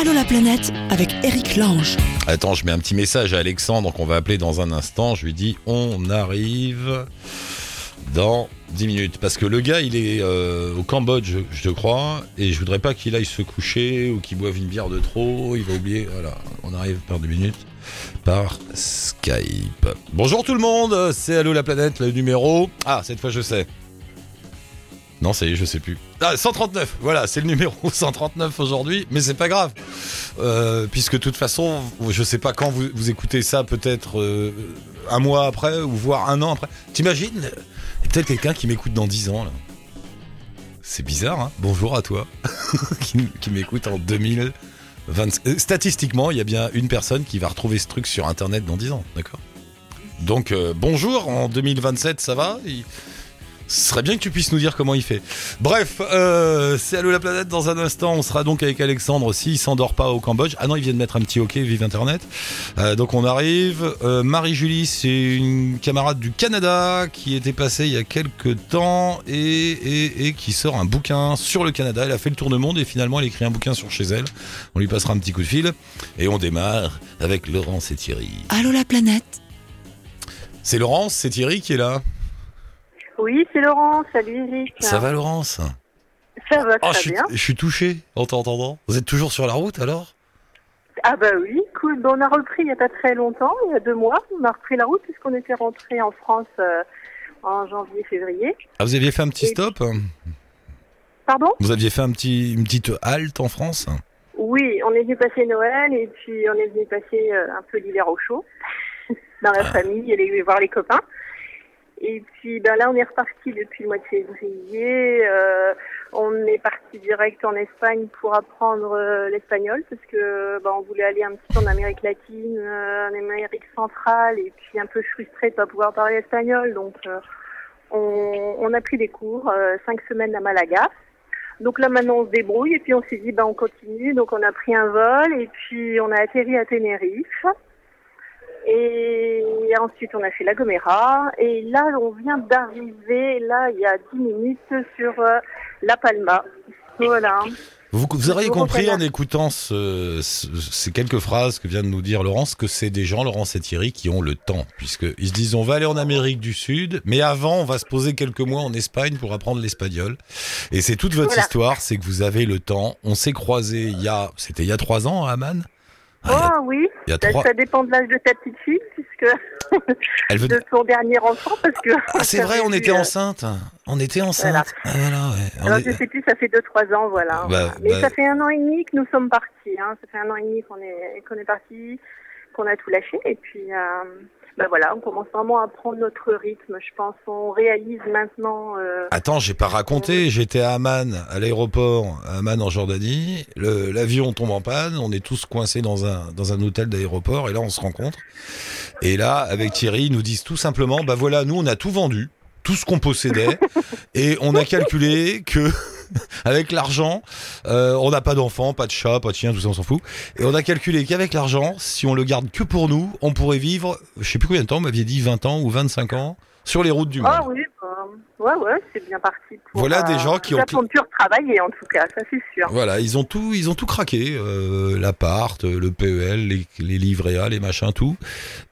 Allô la planète avec Eric Lange. Attends, je mets un petit message à Alexandre qu'on va appeler dans un instant. Je lui dis on arrive dans 10 minutes. Parce que le gars, il est euh, au Cambodge, je crois, et je voudrais pas qu'il aille se coucher ou qu'il boive une bière de trop. Il va oublier. Voilà, on arrive par 2 minutes par Skype. Bonjour tout le monde, c'est Allô la planète, le numéro. Ah, cette fois je sais. Non, ça y est, je sais plus. Ah, 139, voilà, c'est le numéro 139 aujourd'hui, mais c'est pas grave. Euh, puisque de toute façon, je sais pas quand vous, écoutez ça, peut-être euh, un mois après, ou voire un an après. T'imagines Il y a peut-être quelqu'un qui m'écoute dans 10 ans, là. C'est bizarre, hein Bonjour à toi, qui, m'écoute en 2020. Euh, Statistiquement, il y a bien une personne qui va retrouver ce truc sur Internet dans 10 ans, d'accord? Donc, bonjour, en 2027, ça va? Ce serait bien que tu puisses nous dire comment il fait. Bref, euh, c'est Allo la planète dans un instant. On sera donc avec Alexandre s'il s'endort pas au Cambodge. Ah non, il vient de mettre un petit OK, vive Internet. Euh, donc on arrive. Euh, Marie-Julie, c'est une camarade du Canada qui était passée il y a quelques temps et, et, et qui sort un bouquin sur le Canada. Elle a fait le tour du monde et finalement elle écrit un bouquin sur chez elle. On lui passera un petit coup de fil. Et on démarre avec Laurence et Thierry. Allô la planète. C'est Laurence, c'est Thierry qui est là. Oui, c'est Laurent. Salut Eric. Ça va Laurence? Ça va Oh, très je, suis, bien. je suis touché en t'entendant. Vous êtes toujours sur la route alors? Ah bah oui, cool. On a repris il n'y a pas très longtemps, il y a deux mois. On a repris la route puisqu'on était rentré en France euh, en janvier-février. ah, Vous aviez fait un petit Et- stop? Pardon? Vous aviez fait un petit, une petite halte en France? Oui, on est venu passer Noël et puis on est venu passer euh, un peu l'hiver au chaud dans la Ah. famille, aller voir les copains. Et puis ben là, on est reparti depuis le mois de février. Euh, on est parti direct en Espagne pour apprendre euh, l'espagnol parce que ben, on voulait aller un petit peu en Amérique latine, euh, en Amérique centrale et puis un peu frustré de pas pouvoir parler espagnol. Donc euh, on, on a pris des cours, euh, cinq semaines à Malaga. Donc là maintenant on se débrouille et puis on s'est dit ben on continue. Donc on a pris un vol et puis on a atterri à Tenerife. Et ensuite, on a fait la Gomera. Et là, on vient d'arriver, là, il y a 10 minutes, sur euh, La Palma. Voilà. Vous, vous auriez compris en écoutant ce- ce- ces quelques phrases que vient de nous dire Laurence que c'est des gens, Laurence et Thierry, qui ont le temps. Puisqu'ils se disent on va aller en Amérique du Sud, mais avant on va se poser quelques mois en Espagne pour apprendre l'espagnol. Et c'est toute votre Voilà. histoire, c'est que vous avez le temps. On s'est croisés il y a, c'était il y a trois ans à Amman Ah, Oh oui, il y a ça, trois- ça dépend de l'âge de ta petite fille, puisque Elle veut- de son dernier enfant, parce que... Ah c'est vrai, on était euh, enceinte. On était enceinte. Ah, voilà, ouais. On Alors est- je sais plus, ça fait 2-3 ans, voilà. Bah, Mais bah- ça fait un an et demi que nous sommes partis. Hein. Ça fait un an et demi qu'on est qu'on est partis, qu'on a tout lâché. Et puis, euh, bah voilà, on commence vraiment à prendre notre rythme. Je pense, on réalise maintenant. euh, Attends, j'ai pas raconté. J'étais à Amman, à l'aéroport, à Amman en Jordanie. Le- L'avion tombe en panne. On est tous coincés dans un dans un hôtel d'aéroport. Et là, on se rencontre. Et là, avec Thierry, ils nous disent tout simplement, bah voilà, nous, on a tout vendu, tout ce qu'on possédait, et on a calculé que avec l'argent, euh, on n'a pas d'enfants, pas de chat, pas de chien, tout ça, on s'en fout. Et on a calculé qu'avec l'argent, si on le garde que pour nous, on pourrait vivre, je sais plus combien de temps, vous m'aviez dit 20 ans ou 25 ans, sur les routes du monde. Ah oui, bah, ouais, ouais, c'est bien parti. Pour, Voilà euh, des gens qui ont- pour travailler, en tout cas, ça c'est sûr. Voilà, ils ont tout, ils ont tout craqué, euh, l'appart, le PEL, les, les livrets A, les machins, tout.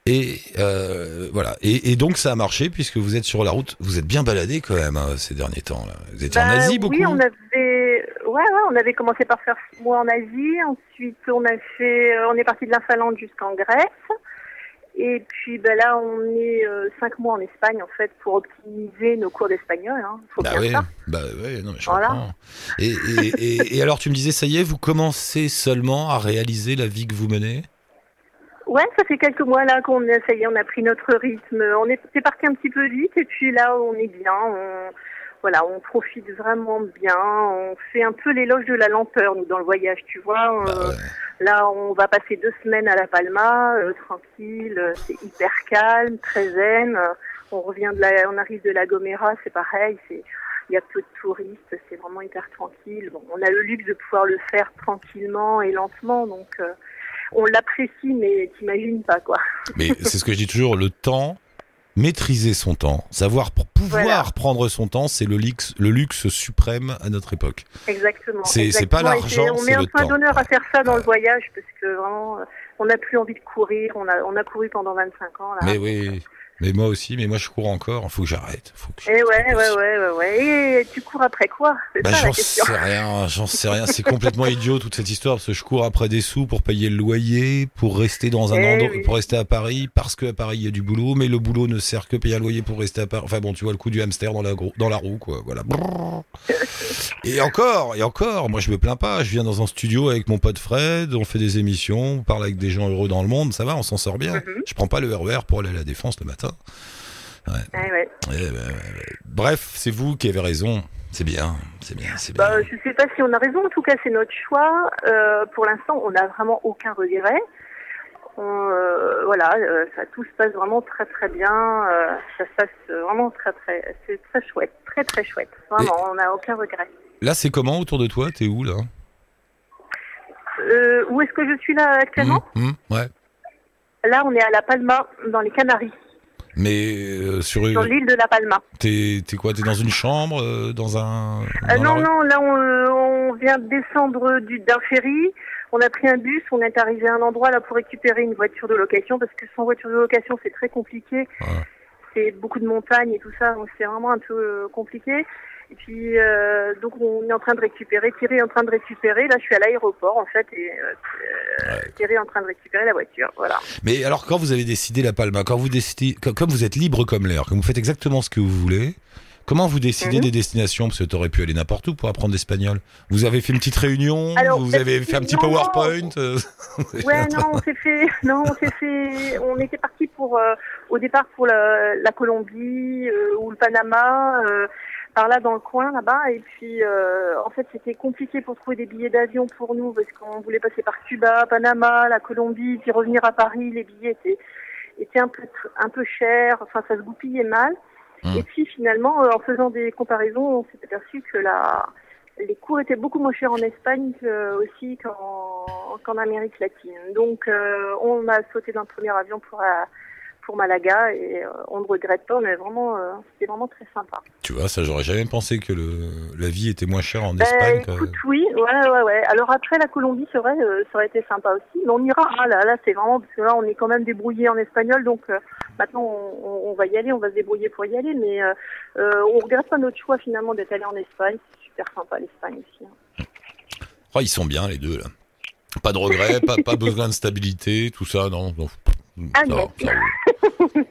Et euh, voilà. Et, et donc ça a marché puisque vous êtes sur la route. Vous êtes bien baladé quand même hein, ces derniers temps. Là. Vous étiez en Bah, Asie beaucoup. Oui, on avait, ouais, ouais, on avait commencé par faire six mois en Asie. Ensuite, on a fait, euh, on est parti de la Finlande jusqu'en Grèce. Et puis, ben là, on est euh, cinq mois en Espagne, en fait, pour optimiser nos cours d'espagnol. Hein. Faut Bah oui, ça. bah ouais, non mais je Voilà. comprends. Et, et, et, et alors tu me disais, ça y est, vous commencez seulement à réaliser la vie que vous menez? Ouais, ça fait quelques mois là qu'on a, ça y est, on a pris notre rythme. On est, c'est parti un petit peu vite et puis là, on est bien. On, voilà, on profite vraiment bien. On fait un peu l'éloge de la lenteur, nous, dans le voyage, tu vois. On- Bah ouais. Là, on va passer deux semaines à La Palma, euh, tranquille. euh, C'est hyper calme, très zen. euh, On revient de la, on arrive de la Gomera, c'est pareil. C'est, il y a peu de touristes, c'est vraiment hyper tranquille. Bon, on a le luxe de pouvoir le faire tranquillement et lentement, donc euh, on l'apprécie, mais t'imagines pas quoi. Mais c'est ce que je dis toujours, le temps, maîtriser son temps, savoir pouvoir Voilà. prendre son temps, c'est le luxe, le luxe suprême à notre époque. Exactement. C'est- pas exactement. Et l'argent, On met un le point temps. d'honneur à faire ça dans le voyage parce que vraiment, on n'a plus envie de courir. On a, on a couru pendant 25 ans. Là. Mais oui, mais moi aussi, mais moi je cours encore. Faut que j'arrête. Faut que je- Et ouais, ouais, ouais, ouais, ouais. Et tu cours après quoi? Bah, j'en sais rien, j'en sais rien. C'est complètement idiot toute cette histoire parce que je cours après des sous pour payer le loyer, pour rester dans un Eh endroit, oui. pour rester à Paris, parce qu'à Paris il y a du boulot, mais le boulot ne sert que payer un loyer pour rester à Paris. Enfin bon, tu vois le coup du hamster dans la dans la roue, quoi. Voilà. Et encore, et encore, moi je me plains pas. Je viens dans un studio avec mon pote Fred, on fait des émissions, on parle avec des gens heureux dans le monde, ça va, on s'en sort bien. Mhm. Je prends pas le RER pour aller à la défense le matin. Ouais, ouais. Eh ben. Bref, c'est vous qui avez raison. C'est bien, c'est bien, c'est bien. Bah, je sais pas si on a raison. En tout cas, c'est notre choix. Euh, pour l'instant, on n'a vraiment aucun regret. On, euh, voilà, euh, ça tout se passe vraiment très très bien. Ça se passe vraiment très très, c'est très chouette, très très chouette. Vraiment, on n'a aucun regret. Là, c'est comment autour de toi? T'es où là? Où est-ce que je suis là actuellement? Hum, hum, Ouais. Là, on est à La Palma, dans les Canaries, Mais euh, sur sur l'île de La Palma. t'es quoi? T'es dans une chambre, euh, dans un Euh, dans non, non, là, on, on vient de descendre du- d'un ferry. On a pris un bus, on est arrivé à un endroit là pour récupérer une voiture de location parce que sans voiture de location, c'est très compliqué. Ouais. C'est beaucoup de montagnes et tout ça, donc c'est vraiment un peu euh, compliqué. Et puis, euh, donc, on est en train de récupérer. Thierry est en train de récupérer. Là, je suis à l'aéroport, en fait, et euh, euh, Thierry est en train de récupérer la voiture. Voilà. Mais alors, quand vous avez décidé la Palma, quand vous décidez, comme vous êtes libre comme l'air, comme vous faites exactement ce que vous voulez, comment vous décidez Mhm. des destinations? Parce que t'aurais pu aller n'importe où pour apprendre l'espagnol. Vous avez fait une petite réunion Alors, Vous avez fait un petit PowerPoint euh, Ouais, non, on s'est fait, non, on s'est fait, on était parti pour, euh, au départ pour la, la Colombie euh, ou le Panama, euh, par là dans le coin là-bas, et puis euh, en fait c'était compliqué pour trouver des billets d'avion pour nous parce qu'on voulait passer par Cuba, Panama, la Colombie, puis revenir à Paris, les billets étaient, étaient un peu, un peu chers, enfin ça se goupillait mal. Mm. Et puis finalement, euh, en faisant des comparaisons, on s'est aperçu que la, les cours étaient beaucoup moins chers en Espagne que, aussi qu'en qu'en Amérique latine. Donc euh, on a sauté d'un premier avion pour, euh, pour Malaga et euh, on ne regrette pas, mais vraiment, euh, c'était vraiment très sympa. Tu vois, ça, j'aurais jamais pensé que le, la vie était moins chère en Ben, Espagne. que- écoute, oui, ouais, ouais, ouais. Alors après la Colombie, c'est vrai, euh, ça aurait été sympa aussi. Mais on ira. Ah, là, là, c'est vraiment parce que là, on est quand même débrouillé en espagnol, donc euh, maintenant on, on- on va y aller, on va se débrouiller pour y aller. Mais euh, on regrette pas notre choix finalement d'être allé en Espagne. C'est super sympa l'Espagne aussi. hein. Oh, ils sont bien les deux là. Pas de regrets, pas, pas besoin de stabilité, tout ça, non. non. Ah, non. ça roule.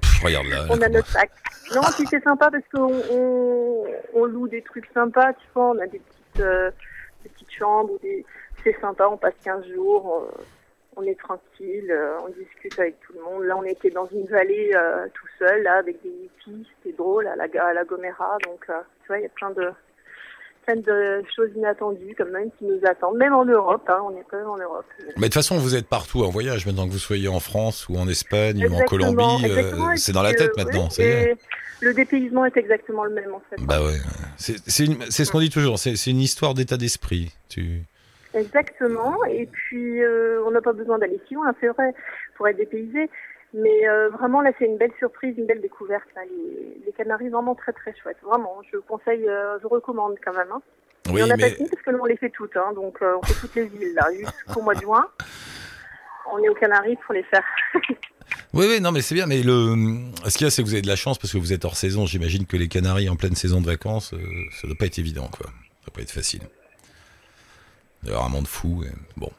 Pff, regarde là. On a notre sac. Non, puis c'est sympa parce qu'on on, on loue des trucs sympas, tu vois, on a des petites, euh, des petites chambres, des... c'est sympa, on passe 15 jours, euh, on est tranquille, euh, on discute avec tout le monde. Là, on était dans une vallée euh, tout seul, là, avec des hippies, c'était drôle, à la, à la Gomera, donc tu vois, il y a plein de plein de choses inattendues comme même qui nous attendent, même en Europe, hein, on est quand même en Europe. Mais de toute façon, vous êtes partout en voyage, maintenant que vous soyez en France ou en Espagne ou en Colombie, euh, c'est dans la tête euh, maintenant, oui, Le dépaysement est exactement le même en fait. Bah ouais, c'est ce qu'on dit toujours, c'est c'est une histoire d'état d'esprit. Tu... Exactement. Et puis, euh, on n'a pas besoin d'aller si loin, c'est vrai, pour être dépaysé. Mais euh, vraiment, là, c'est une belle surprise, une belle découverte. Là. Les, les Canaries, vraiment très, très chouettes. Vraiment, je conseille, euh, je recommande quand même. Hein. Oui, Et on a mais pas fini parce que nous, on les fait toutes. Hein, donc, euh, on fait toutes les îles, là, jusqu'au mois de juin. On est aux Canaries pour les faire. oui, oui, non, mais c'est bien. Mais le, ce qu'il y a, c'est que vous avez de la chance parce que vous êtes hors saison. J'imagine que les Canaries en pleine saison de vacances, ça doit pas être évident, quoi. Ça doit pas être facile. Il y a un monde fou. et- Bon.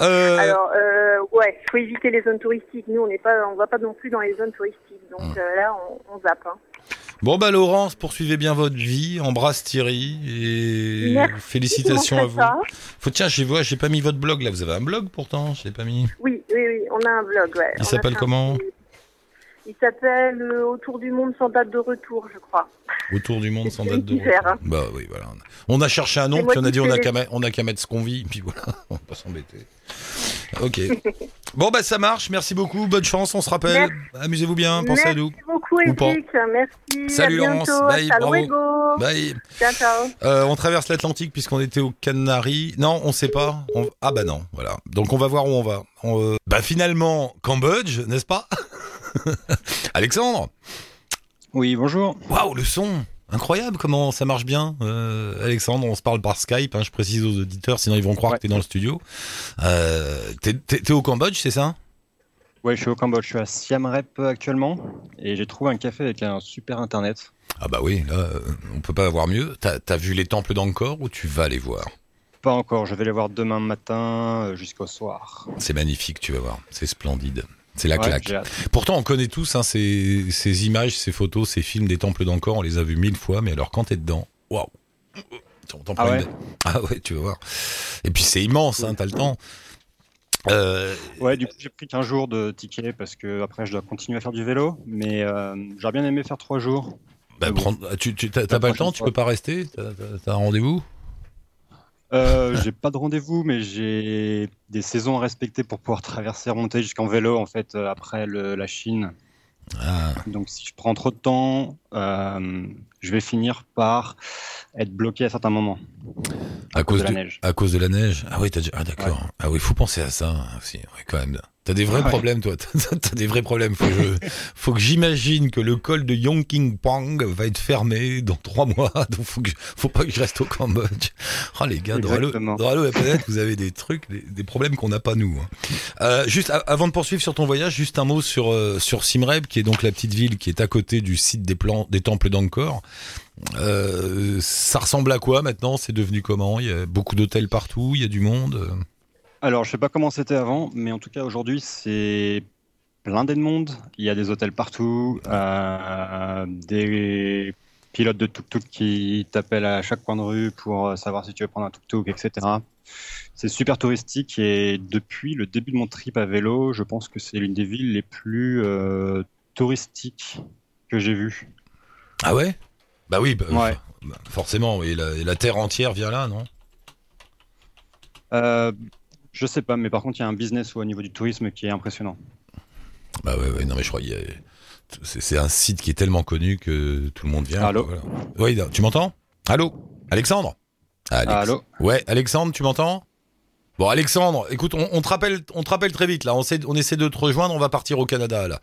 Euh, Alors, euh, ouais, faut éviter les zones touristiques. Nous, on n'est pas, on va pas non plus dans les zones touristiques. Donc Hum. euh, là, on, on zappe. Hein. Bon bah Laurence, poursuivez bien votre vie, embrasse Thierry et Merci, félicitations à vous. Faut tiens, je vois, j'ai pas mis votre blog là. Vous avez un blog pourtant, je l'ai pas mis. Oui, oui, oui, on a un blog. Ouais. Il s'appelle comment? petit- Il s'appelle euh, Autour du monde sans date de retour, je crois. Autour du monde sans date de retour. hein. Bah oui, voilà. On a cherché un nom, puis on a dit on a qu'à mettre, ce qu'on vit, puis voilà, on va pas s'embêter. Ok. bon bah ça marche, merci beaucoup, bonne chance, on se rappelle. Amusez-vous bien, pensez à nous. Merci beaucoup. Eric. Merci. Salut, à Laurence. Bye, Hasta bravo. luego. Bye. Ciao, ciao. Euh, on traverse l'Atlantique puisqu'on était aux Canaries. Non, on sait pas. On- Ah bah non, voilà. Donc on va voir où on va. On, euh, Bah finalement, Cambodge, n'est-ce pas? Alexandre Oui, bonjour. Waouh, le son Incroyable comment ça marche bien. Euh, Alexandre, on se parle par Skype, hein, je précise aux auditeurs, sinon ils vont croire Ouais. que t'es dans le studio. Euh, T'es t'es au Cambodge, c'est ça? Ouais, je suis au Cambodge, je suis à Siam Rep actuellement et j'ai trouvé un café avec un super internet. Ah bah oui, là, euh, on peut pas avoir mieux. T'as as vu les temples d'Angkor ou tu vas les voir? Pas encore, je vais les voir demain matin euh, jusqu'au soir. C'est magnifique, tu vas voir. C'est splendide. C'est la Ouais, claque. Pourtant, on connaît tous hein, ces, ces images, ces photos, ces films des temples d'Angkor, on les a vus mille fois, mais alors quand t'es dedans, waouh Ah ouais Ah ouais, tu vas voir. Et puis c'est immense, hein, t'as le temps. Euh, Ouais, du coup, j'ai pris qu'un jour de ticket parce que après je dois continuer à faire du vélo, mais euh, j'aurais bien aimé faire trois jours. bah, prends- tu, tu- t'as pas le temps, tu peux pas rester? T'as un rendez-vous? Euh, j'ai pas de rendez-vous, mais j'ai des saisons à respecter pour pouvoir traverser, remonter jusqu'en vélo en fait euh, après le- la Chine. ah, Donc si je prends trop de temps, euh, je vais finir par être bloqué à certains moments à, cause de la neige. À cause de la neige Ah oui, t'as déjà... Ah d'accord. Ah oui, faut penser à ça aussi, ouais, quand même. T'as des vrais Ouais. problèmes, toi. T'as des vrais problèmes. Faut que, je- faut que j'imagine que le col de Yongking Pang va être fermé dans trois mois. Donc faut, que... faut pas que je reste au Cambodge. Oh les gars, Halo la planète, vous avez des trucs, des, des problèmes qu'on n'a pas nous. hein. Euh, juste a- avant de poursuivre sur ton voyage, juste un mot sur euh, sur Simreb, qui est donc la petite ville qui est à côté du site des plans des temples d'Angkor. Euh, ça ressemble à quoi maintenant? C'est devenu comment? Il y a beaucoup d'hôtels partout, il y a du monde? Alors, je sais pas comment c'était avant, mais en tout cas aujourd'hui, c'est blindé de monde. Il y a des hôtels partout, euh, des pilotes de tuk-tuk qui t'appellent à chaque coin de rue pour euh, savoir si tu veux prendre un tuk-tuk, etc. C'est super touristique et depuis le début de mon trip à vélo, je pense que c'est l'une des villes les plus euh, touristiques que j'ai vues. Ah ouais? Bah oui, bah, Ouais. bah, forcément. Et la, et la terre entière vient là, non? Euh, je sais pas, mais par contre, il y a un business au niveau du tourisme qui est impressionnant. Bah ouais, ouais, non mais je crois qu'il y a- c'est un site qui est tellement connu que tout le monde vient. Allô voilà. Oui, tu m'entends? Allô? Alexandre? Alex- Allô? Ouais, Alexandre, tu m'entends? Bon, Alexandre, écoute, on, on te rappelle, on te rappelle très vite là. On, sait- on essaie de te rejoindre. On va partir au Canada là.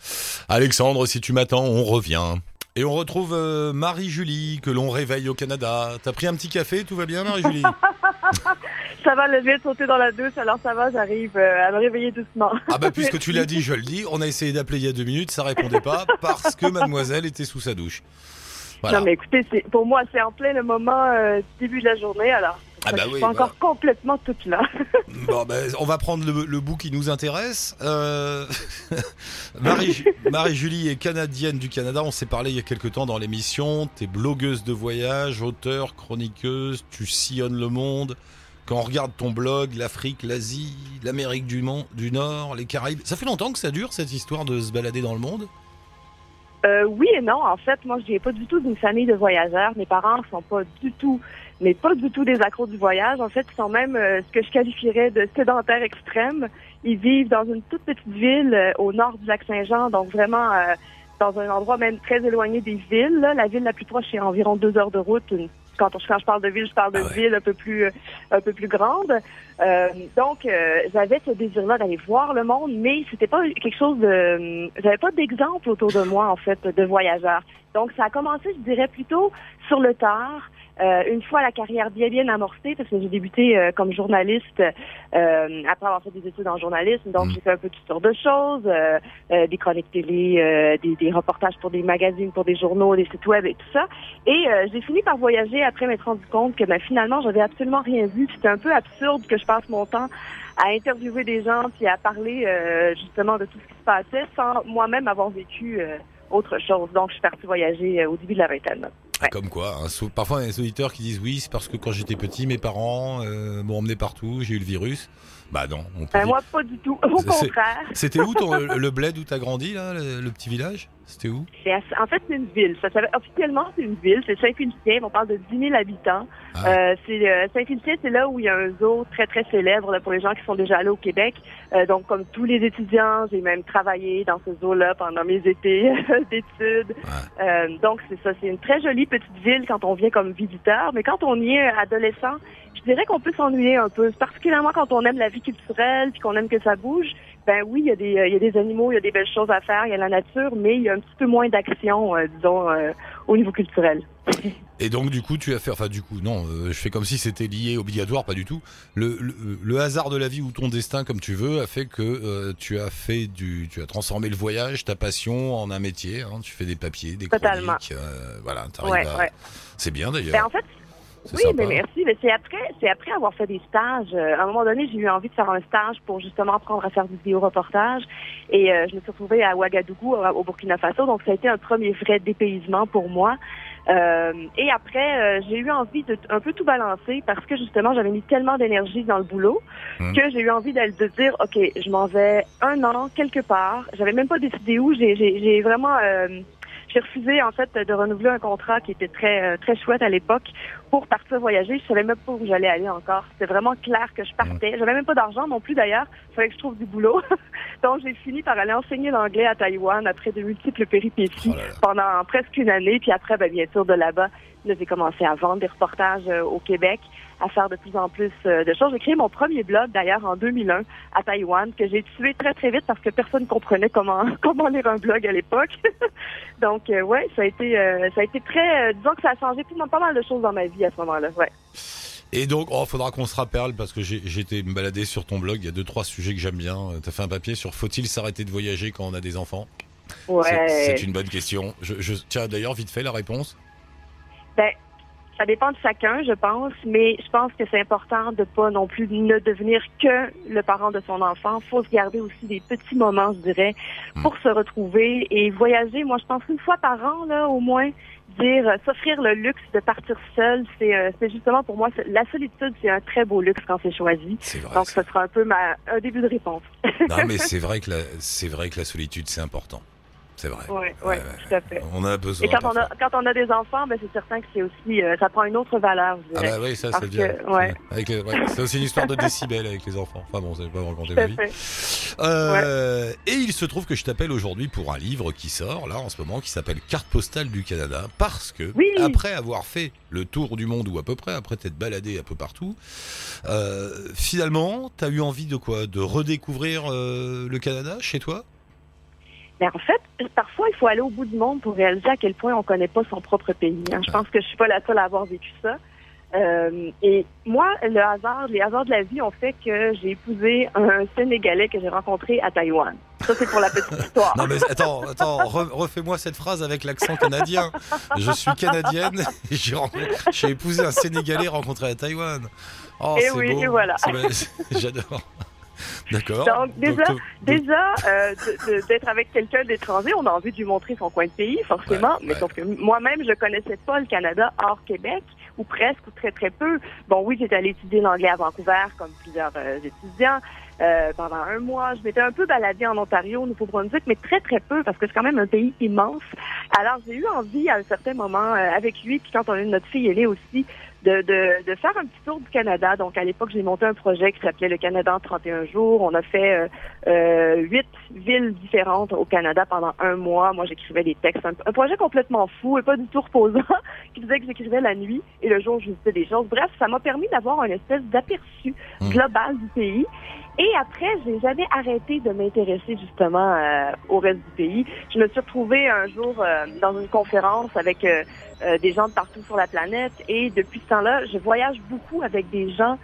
Alexandre, si tu m'attends, on revient. Et on retrouve euh, Marie-Julie que l'on réveille au Canada. T'as pris un petit café? Tout va bien, Marie-Julie? Ça va, viens de sauter dans la douche, alors ça va, j'arrive euh, à me réveiller doucement. Ah bah puisque tu l'as dit, je le dis. On a essayé d'appeler il y a deux minutes, ça répondait pas parce que Mademoiselle était sous sa douche. Voilà. Non, mais écoutez, pour moi, c'est en plein le moment euh, début de la journée, alors Ah bah je oui, suis pas encore complètement toute là. Bon, ben, on va prendre le, le bout qui nous intéresse. Euh, Marie- Marie-Julie est canadienne du Canada. On s'est parlé il y a quelque temps dans l'émission. T'es blogueuse de voyage, auteure, chroniqueuse. Tu sillonnes le monde. Quand on regarde ton blog, l'Afrique, l'Asie, l'Amérique du Nord, les Caraïbes. Ça fait longtemps que ça dure cette histoire de se balader dans le monde? Euh, oui et non. En fait, moi, je viens pas du tout d'une famille de voyageurs. Mes parents sont pas du tout, mais pas du tout des accros du voyage. En fait, ils sont même euh, ce que je qualifierais de sédentaires extrêmes. Ils vivent dans une toute petite ville euh, au nord du lac Saint-Jean, donc vraiment euh, dans un endroit même très éloigné des villes. là. La ville la plus proche est environ deux heures de route. Une- Quand, on- quand je parle de ville, je parle de Ah ouais. ville un peu plus, euh, un peu plus grande. Euh, donc, euh, j'avais ce désir-là d'aller voir le monde, mais c'était pas quelque chose de, j'avais pas d'exemple autour de moi en fait de voyageurs. Donc, ça a commencé, je dirais plutôt sur le tard. Euh, une fois la carrière bien bien amorcée, parce que j'ai débuté euh, comme journaliste euh, après avoir fait des études en journalisme, donc Mm. j'ai fait un peu toutes sortes de choses, euh, euh, des chroniques télé, euh, des, des reportages pour des magazines, pour des journaux, des sites web et tout ça. Et euh, j'ai fini par voyager après m'être rendu compte que ben, finalement j'avais absolument rien vu. C'était un peu absurde que je passe mon temps à interviewer des gens puis à parler euh, justement de tout ce qui se passait sans moi-même avoir vécu euh, autre chose. Donc je suis partie voyager euh, au début de la vingtaine. Ouais. Comme quoi, hein, sou- parfois il y a des auditeurs qui disent oui, c'est parce que quand j'étais petit, mes parents euh, m'ont emmené partout, j'ai eu le virus. Bah non, on peut dire- moi pas du tout, au contraire. C'était où ton, le bled où t'as grandi là, le, le petit village? C'était où? En fait, c'est une ville. Ça officiellement, c'est une ville. C'est Saint-Félicien. On parle de 10 000 habitants. Ah. Euh, c'est euh, Saint-Félicien, c'est là où il y a un zoo très très célèbre là, pour les gens qui sont déjà allés au Québec. Euh, donc, comme tous les étudiants, j'ai même travaillé dans ce zoo-là pendant mes étés d'études. Donc, c'est ça. C'est une très jolie petite ville quand on vient comme visiteur, mais quand on y est adolescent je dirais qu'on peut s'ennuyer un peu, particulièrement quand on aime la vie culturelle puis qu'on aime que ça bouge. Ben oui, il y, a des, il y a des animaux, il y a des belles choses à faire, il y a la nature, mais il y a un petit peu moins d'action, euh, disons, euh, au niveau culturel. Et donc du coup, tu as fait, enfin du coup, non, euh, je fais comme si c'était lié, obligatoire, pas du tout. Le, le, le hasard de la vie ou ton destin, comme tu veux, a fait que euh, tu as fait du, tu as transformé le voyage, ta passion, en un métier. Hein, tu fais des papiers, des Totalement. chroniques, euh, voilà, t'arrives Ouais, à- ouais. C'est bien d'ailleurs. Ben, en fait, oui, sympa. mais merci. Mais c'est après, c'est après avoir fait des stages. euh, à un moment donné, j'ai eu envie de faire un stage pour justement apprendre à faire du vidéo-reportage. Et euh, je me suis retrouvée à Ouagadougou, au au Burkina Faso. Donc, ça a été un premier vrai dépaysement pour moi. Euh, et après, euh, j'ai eu envie de un peu tout balancer parce que justement, j'avais mis tellement d'énergie dans le boulot Mhm. que j'ai eu envie de, de dire, OK, je m'en vais un an quelque part. J'avais même pas décidé où. J'ai, j'ai, j'ai vraiment... j'ai refusé en fait de renouveler un contrat qui était très euh, très chouette à l'époque pour partir voyager. Je savais même pas où j'allais aller encore. C'était vraiment clair que je partais. J'avais même pas d'argent non plus d'ailleurs. Il fallait que je trouve du boulot. Donc j'ai fini par aller enseigner l'anglais à Taïwan après de multiples péripéties Oh là là. pendant presque une année. Puis après, ben, bien sûr, de là-bas, là, j'ai commencé à vendre des reportages euh, au Québec, à faire de plus en plus euh, de choses. J'ai créé mon premier blog d'ailleurs en 2001 à Taïwan que j'ai tué très très vite parce que personne ne comprenait comment comment lire un blog à l'époque. Donc euh, ouais, ça a été euh, ça a été très euh, disons que ça a changé pas mal- pas mal de choses dans ma vie à ce moment-là. Ouais. Et donc, oh, faudra qu'on se rappelle parce que j'ai été me balader sur ton blog. Il y a deux trois sujets que j'aime bien. T'as fait un papier sur faut-il s'arrêter de voyager quand on a des enfants? Ouais. C'est une bonne question. Je, je tiens d'ailleurs vite fait la réponse. Ben, ça dépend de chacun, je pense, mais je pense que c'est important de pas non plus ne devenir que le parent de son enfant. Faut se garder aussi des petits moments, je dirais, pour se retrouver et voyager. Moi, je pense une fois par an, là, au moins, dire euh, s'offrir le luxe de partir seul, c'est euh, c'est justement pour moi la solitude, c'est un très beau luxe quand c'est choisi. C'est vrai. Donc, ça. ce sera un peu ma un début de réponse. Non, mais c'est vrai que la, c'est vrai que la solitude, c'est important. C'est vrai. Ouais, ouais, tout à fait. On a besoin. Et quand on a quand on a des enfants, ben c'est certain que c'est aussi euh, ça prend une autre valeur, je Ah bah oui, ça, c'est bien. ouais. C'est aussi une histoire de décibels avec les enfants. Enfin bon, c'est pas raconter Tout ma à vie. fait. Euh, Et il se trouve que je t'appelle aujourd'hui pour un livre qui sort là en ce moment qui s'appelle Carte postale du Canada parce que Oui. après avoir fait le tour du monde ou à peu près après t'être baladé un peu partout, euh, finalement t'as eu envie de quoi? De redécouvrir euh, le Canada chez toi? Mais en fait, parfois, il faut aller au bout du monde pour réaliser à quel point on connaît pas son propre pays. hein. Je pense que je suis pas la seule à avoir vécu ça. Euh, et moi, le hasard, les hasards de la vie ont fait que j'ai épousé un Sénégalais que j'ai rencontré à Taïwan. Ça, c'est pour la petite histoire. Non mais attends, attends, re- refais-moi cette phrase avec l'accent canadien. Je suis canadienne et j'ai épousé un Sénégalais rencontré à Taïwan. Oh, Et c'est oui, beau. et voilà. J'adore. D'accord. Donc, déjà, Donc, Déjà, euh, d'être avec quelqu'un d'étranger, on a envie de lui montrer son coin de pays, forcément. Ouais, mais ouais. sauf que moi-même, je connaissais pas le Canada hors Québec, ou presque, ou très très peu. Bon, oui, j'étais allée étudier l'anglais à Vancouver, comme plusieurs euh, étudiants. euh, pendant un mois, je m'étais un peu baladée en Ontario, au Nouveau-Brunswick, mais très très peu, parce que c'est quand même un pays immense. Alors, j'ai eu envie à un certain moment, euh, avec lui, puis quand on a eu notre fille aînée aussi, de, de, de faire un petit tour du Canada. Donc, à l'époque, j'ai monté un projet qui s'appelait le Canada en 31 jours. On a fait euh, euh, huit villes différentes au Canada pendant un mois. Moi, j'écrivais des textes. Un, un projet complètement fou et pas du tout reposant, qui faisait que j'écrivais la nuit et le jour, je visitais des choses. Bref, ça m'a permis d'avoir une espèce d'aperçu Mm. global du pays. Et après, j'ai jamais arrêté de m'intéresser justement euh, au reste du pays. Je me suis retrouvée un jour euh, dans une conférence avec euh, euh, des gens de partout sur la planète et depuis ce temps-là, je voyage beaucoup avec des gens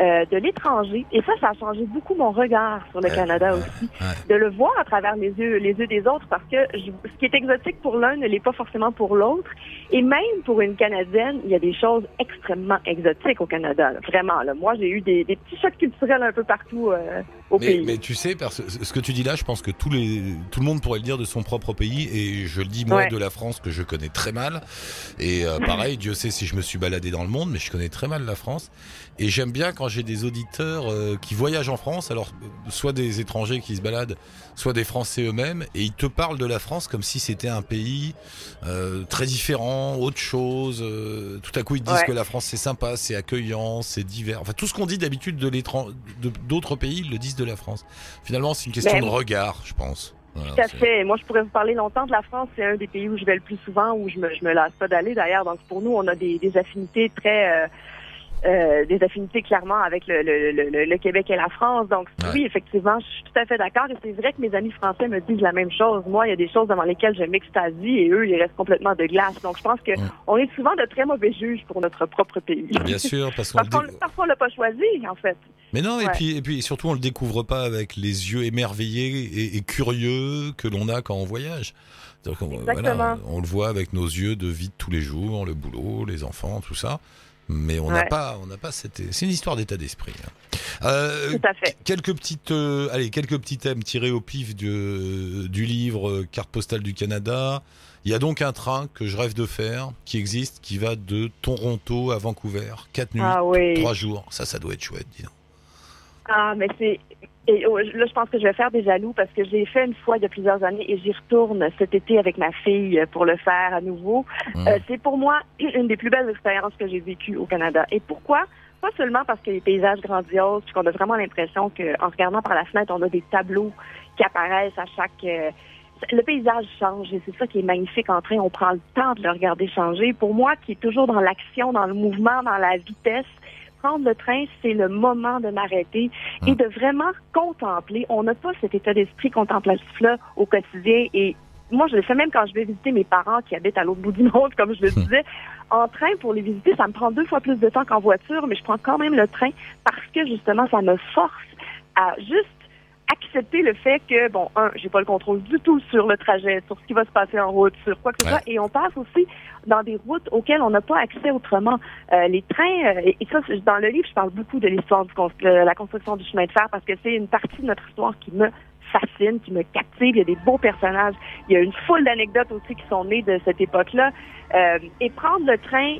euh, de l'étranger et ça, ça a changé beaucoup mon regard sur le Ouais, Canada ouais, aussi, ouais. de le voir à travers les yeux, les yeux des autres parce que je- ce qui est exotique pour l'un ne l'est pas forcément pour l'autre et même pour une Canadienne, il y a des choses extrêmement exotiques au Canada, là. vraiment. Là. Moi, j'ai eu des, des petits chocs culturels un peu partout euh, au Mais, pays. mais tu sais, parce ce que tu dis là, je pense que tous les, tout le monde pourrait le dire de son propre pays, et je le dis moi Ouais. de la France que je connais très mal. Et euh, pareil, Dieu sait si je me suis baladé dans le monde, mais je connais très mal la France. Et j'aime bien quand j'ai des auditeurs euh, qui voyagent en France, alors euh, soit des étrangers qui se baladent, soit des Français eux-mêmes, et ils te parlent de la France comme si c'était un pays euh, très différent, autre chose. euh, tout à coup, ils te disent Ouais. que la France c'est sympa, c'est accueillant, c'est divers. Enfin, tout ce qu'on dit d'habitude de d'autres pays, ils le disent de la France. Finalement, c'est une question Ben, de regard, je pense. Voilà, Tout à fait. Moi, je pourrais vous parler longtemps de la France. C'est un des pays où je vais le plus souvent, où je me, je me lasse pas d'aller d'ailleurs. Donc, pour nous, on a des, des affinités très, euh, euh, des affinités clairement avec le, le, le, le, Québec et la France. Donc Ouais. oui, effectivement, je suis tout à fait d'accord. Et c'est vrai que mes amis français me disent la même chose. Moi, il y a des choses devant lesquelles je m'extasie et eux, ils restent complètement de glace. Donc je pense que Ouais. on est souvent de très mauvais juges pour notre propre pays. Bien sûr, parce qu'on dé- parfois on l'a pas choisi, en fait. Mais non, et puis et puis surtout on le découvre pas avec les yeux émerveillés et, et curieux que l'on a quand on voyage. Donc, on, voilà, on le voit avec nos yeux de vie de tous les jours, le boulot, les enfants, tout ça. Mais on n'a Ouais. pas, on n'a pas cette. C'est une histoire d'état d'esprit. hein. Euh, Tout à fait. quelques petites, euh, allez, quelques petits thèmes tirés au pif du, du livre euh, Carte postale du Canada. Il y a donc un train que je rêve de faire, qui existe, qui va de Toronto à Vancouver, quatre nuits, Ah oui. trois jours. Ça, ça doit être chouette, dis donc. Ah, mais c'est. Et oh, là, je pense que je vais faire des jaloux parce que je l'ai fait une fois il y a plusieurs années et j'y retourne cet été avec ma fille pour le faire à nouveau. Mm. Euh, c'est pour moi une des plus belles expériences que j'ai vécues au Canada. Et pourquoi? Pas seulement parce que les paysages grandioses, puis qu'on a vraiment l'impression qu'en regardant par la fenêtre, on a des tableaux qui apparaissent à chaque. euh, le paysage change et c'est ça qui est magnifique en train. On prend le temps de le regarder changer. Pour moi, qui est toujours dans l'action, dans le mouvement, dans la vitesse, prendre le train, c'est le moment de m'arrêter et de vraiment contempler. On n'a pas cet état d'esprit contemplatif-là au quotidien et moi, je le fais même quand je vais visiter mes parents qui habitent à l'autre bout du monde, comme je le disais. En train, pour les visiter, ça me prend deux fois plus de temps qu'en voiture, mais je prends quand même le train parce que, justement, ça me force à juste accepter le fait que, bon, un, j'ai pas le contrôle du tout sur le trajet, sur ce qui va se passer en route, sur quoi que ce Ouais. soit, et on passe aussi dans des routes auxquelles on n'a pas accès autrement. Euh, les trains, euh, et ça, dans le livre, je parle beaucoup de l'histoire de la construction du chemin de fer parce que c'est une partie de notre histoire qui me fascine, qui me captive. Il y a des beaux personnages. Il y a une foule d'anecdotes aussi qui sont nées de cette époque-là. Euh, et prendre le train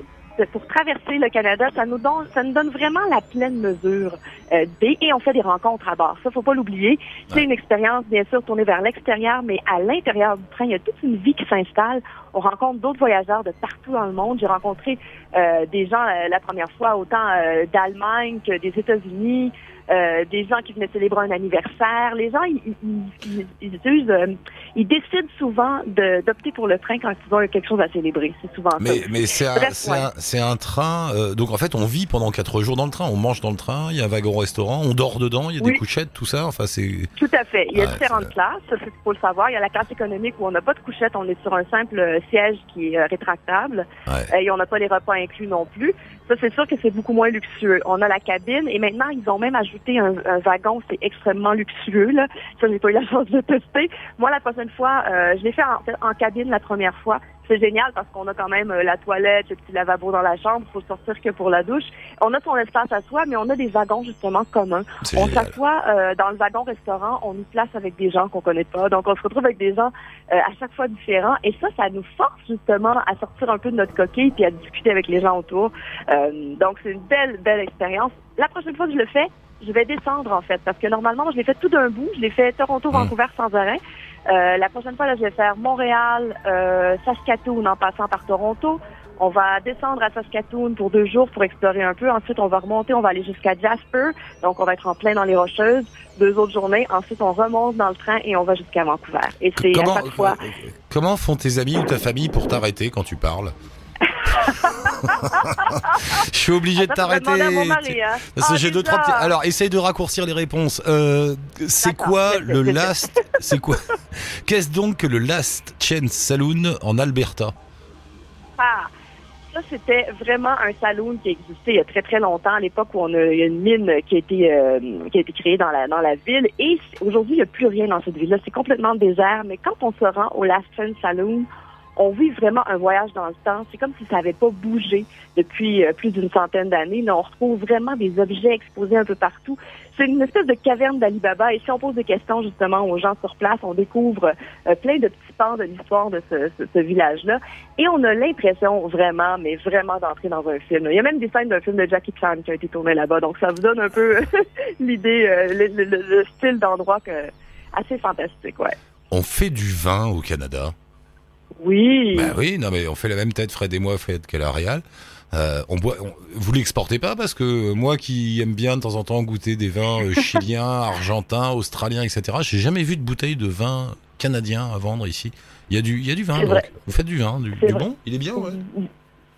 pour traverser le Canada, ça nous donne, ça nous donne vraiment la pleine mesure euh, des et on fait des rencontres à bord. Ça, faut pas l'oublier. C'est Ouais. une expérience bien sûr tournée vers l'extérieur, mais à l'intérieur du train, il y a toute une vie qui s'installe. On rencontre d'autres voyageurs de partout dans le monde. J'ai rencontré euh, des gens euh, la première fois autant euh, d'Allemagne que des États-Unis. Euh, des gens qui venaient célébrer un anniversaire. Les gens, ils, ils, ils, ils euh, ils décident souvent d'opter pour le train quand ils ont quelque chose à célébrer. C'est souvent ça. Mais, aussi. mais c'est un, ouais. un, un train. euh, donc en fait, on vit pendant quatre jours dans le train. On mange dans le train. Il y a un wagon-restaurant. On dort dedans. Il y a des couchettes, tout ça. Enfin, c'est. Tout à fait. Il y a Ouais, différentes classes, ça c'est faut le savoir. Il y a la classe économique où on n'a pas de couchette, on est sur un simple euh, siège qui est euh, rétractable Ouais. Et on n'a pas les repas inclus non plus. Ça c'est sûr que c'est beaucoup moins luxueux. On a la cabine et maintenant ils ont même ajouté un, un wagon, c'est extrêmement luxueux là. Ça j'ai pas eu la chance de tester. Moi la prochaine fois, euh, je l'ai fait en, en cabine la première fois. C'est génial parce qu'on a quand même euh, la toilette, le petit lavabo dans la chambre, faut sortir que pour la douche. On a son espace à soi, mais on a des wagons justement communs. On s'assoit euh, dans le wagon-restaurant, on nous place avec des gens qu'on connaît pas. Donc, on se retrouve avec des gens euh, à chaque fois différents. Et ça, ça nous force justement à sortir un peu de notre coquille puis à discuter avec les gens autour. Euh, donc, c'est une belle, belle expérience. La prochaine fois que je le fais, je vais descendre en fait, parce que normalement, je l'ai fait tout d'un bout. Je l'ai fait Toronto-Vancouver sans arrêt. Euh, la prochaine fois, là, je vais faire Montréal, euh, Saskatoon en passant par Toronto. On va descendre à Saskatoon pour deux jours pour explorer un peu. Ensuite, on va remonter, on va aller jusqu'à Jasper. Donc, on va être en plein dans les Rocheuses. Deux autres journées. Ensuite, on remonte dans le train et on va jusqu'à Vancouver. Et c'est à chaque fois. comment font tes amis ou ta famille pour t'arrêter quand tu parles? Je suis obligé de Ça, faut t'arrêter. hein. Parce que Ah, j'ai deux trois petits. Alors, essaye de raccourcir les réponses. Euh, c'est quoi le last C'est quoi Qu'est-ce donc que le Last Chance Saloon en Alberta? Ah, ça, c'était vraiment un saloon qui existait il y a très, très longtemps, à l'époque où on a, il y a une mine qui a été, euh, qui a été créée dans la, dans la ville. Et aujourd'hui, il n'y a plus rien dans cette ville-là. C'est complètement désert. Mais quand on se rend au Last Chance Saloon, on vit vraiment un voyage dans le temps. C'est comme si ça n'avait pas bougé depuis euh, plus d'une centaine d'années. On retrouve vraiment des objets exposés un peu partout. C'est une espèce de caverne d'Alibaba. Et si on pose des questions justement aux gens sur place, on découvre euh, plein de petits pans de l'histoire de ce, village-là. Et on a l'impression vraiment, mais vraiment d'entrer dans un film. Il y a même des scènes d'un film de Jackie Chan qui a été tourné là-bas. Donc ça vous donne un peu l'idée, euh, le style d'endroit que assez fantastique, ouais. On fait du vin au Canada. Oui. Bah oui, non mais on fait la même tête, Fred et moi, Fred Calarial. Euh, on boit, on- vous l'exportez pas parce que moi qui aime bien de temps en temps goûter des vins euh, chiliens, argentins, australiens, etc. J'ai jamais vu de bouteille de vin canadien à vendre ici. Il y a du, il y a du vin. Donc. vrai. Vous faites du vin, du, bon? Il est bien, ouais.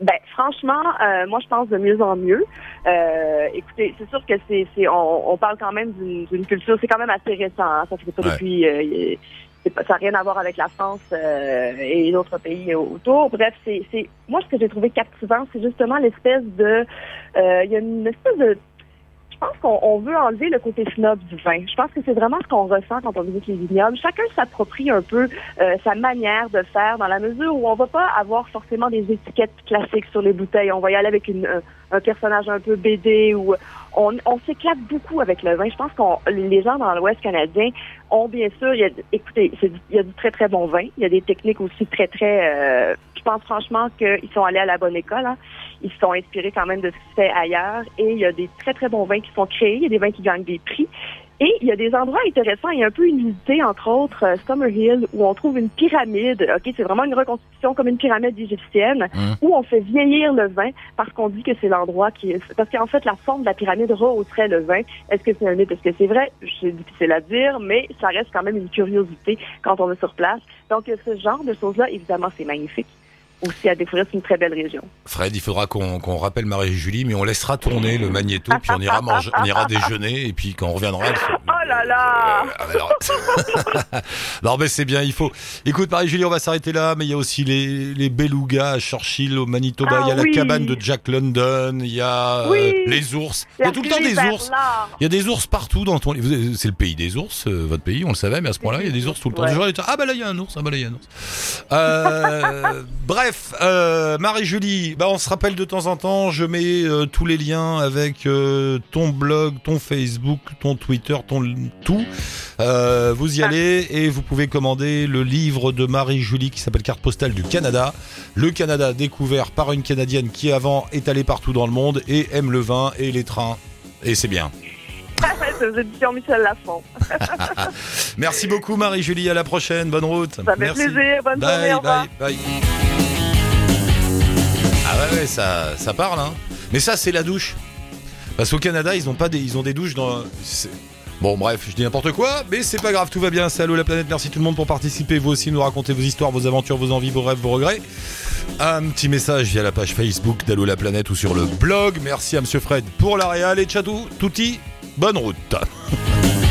Ben, franchement, euh, moi, je pense de mieux en mieux. Euh, écoutez, c'est sûr que c'est, on, on parle quand même d'une, culture, c'est quand même assez récent. Hein, ça fait pas Ouais. depuis, euh, ça n'a rien à voir avec la France euh, et d'autres pays autour. Bref, c'est, c'est moi ce que j'ai trouvé captivant, c'est justement l'espèce de, euh, il y a une espèce de je pense qu'on on veut enlever le côté snob du vin. Je pense que c'est vraiment ce qu'on ressent quand on visite les vignobles. Chacun s'approprie un peu euh, sa manière de faire dans la mesure où on va pas avoir forcément des étiquettes classiques sur les bouteilles. On va y aller avec une, un, personnage un peu BD ou on, on s'éclate beaucoup avec le vin. Je pense qu'on les gens dans l'Ouest canadien ont bien sûr, il y a, écoutez, il y a du très très bon vin. Il y a des techniques aussi très très. euh, pense franchement qu'ils sont allés à la bonne école. Hein. Ils se sont inspirés quand même de ce qui se fait ailleurs. Et il y a des très très bons vins qui sont créés. Il y a des vins qui gagnent des prix. Et il y a des endroits intéressants. Il y a un peu une unité, entre autres, euh, Summerhill, où on trouve une pyramide. Ok, c'est vraiment une reconstitution comme une pyramide égyptienne, Mhm. où on fait vieillir le vin parce qu'on dit que c'est l'endroit qui. Parce qu'en fait, la forme de la pyramide rehausserait le vin. Est-ce que c'est un mythe? Est-ce que c'est vrai? C'est difficile à dire, mais ça reste quand même une curiosité quand on est sur place. Donc, ce genre de choses-là, évidemment, c'est magnifique. Aussi à découvrir, c'est une très belle région. Fred, il faudra qu'on rappelle Marie-Julie, mais on laissera tourner le magnéto, puis on ira manger, on ira déjeuner, et puis quand on reviendra, là là! Euh, alors- non mais c'est bien, il faut. Écoute Marie-Julie, on va s'arrêter là, mais il y a aussi les, les belugas à Churchill au Manitoba, Ah il y a oui. la cabane de Jack London, il y a euh, les ours, il y a tout le temps des ours. Il y a des ours partout dans ton. C'est le pays des ours, euh, votre pays, on le savait, mais à ce point-là, il y a des ours tout le temps. Ouais. Ah bah là il y a un ours, ah bah là il y a un ours. Euh, bref, Marie-Julie, bah on se rappelle de temps en temps. Je mets tous les liens avec ton blog, ton Facebook, ton Twitter, ton tout. Euh, vous y allez et vous pouvez commander le livre de Marie-Julie qui s'appelle Carte postale du Canada. Le Canada découvert par une Canadienne qui avant est allée partout dans le monde et aime le vin et les trains. Et c'est bien. aux éditions Michel Lafont. Merci beaucoup Marie-Julie, à la prochaine, bonne route. Ça fait Merci. plaisir. Bonne journée. Bye, Au bye, bye. Ah ouais, ouais, ça, ça parle, hein. Mais ça, c'est la douche. Parce qu'au Canada, ils ont pas des, ils ont des douches dans. Bon, bref, je dis n'importe quoi, mais c'est pas grave, tout va bien. C'est Allô la planète. Merci tout le monde pour participer. Vous aussi, nous raconter vos histoires, vos aventures, vos envies, vos rêves, vos regrets. Un petit message via la page Facebook d'Allô la planète ou sur le blog. Merci à Monsieur Fred pour la réal et Chatou, Touti. Bonne route.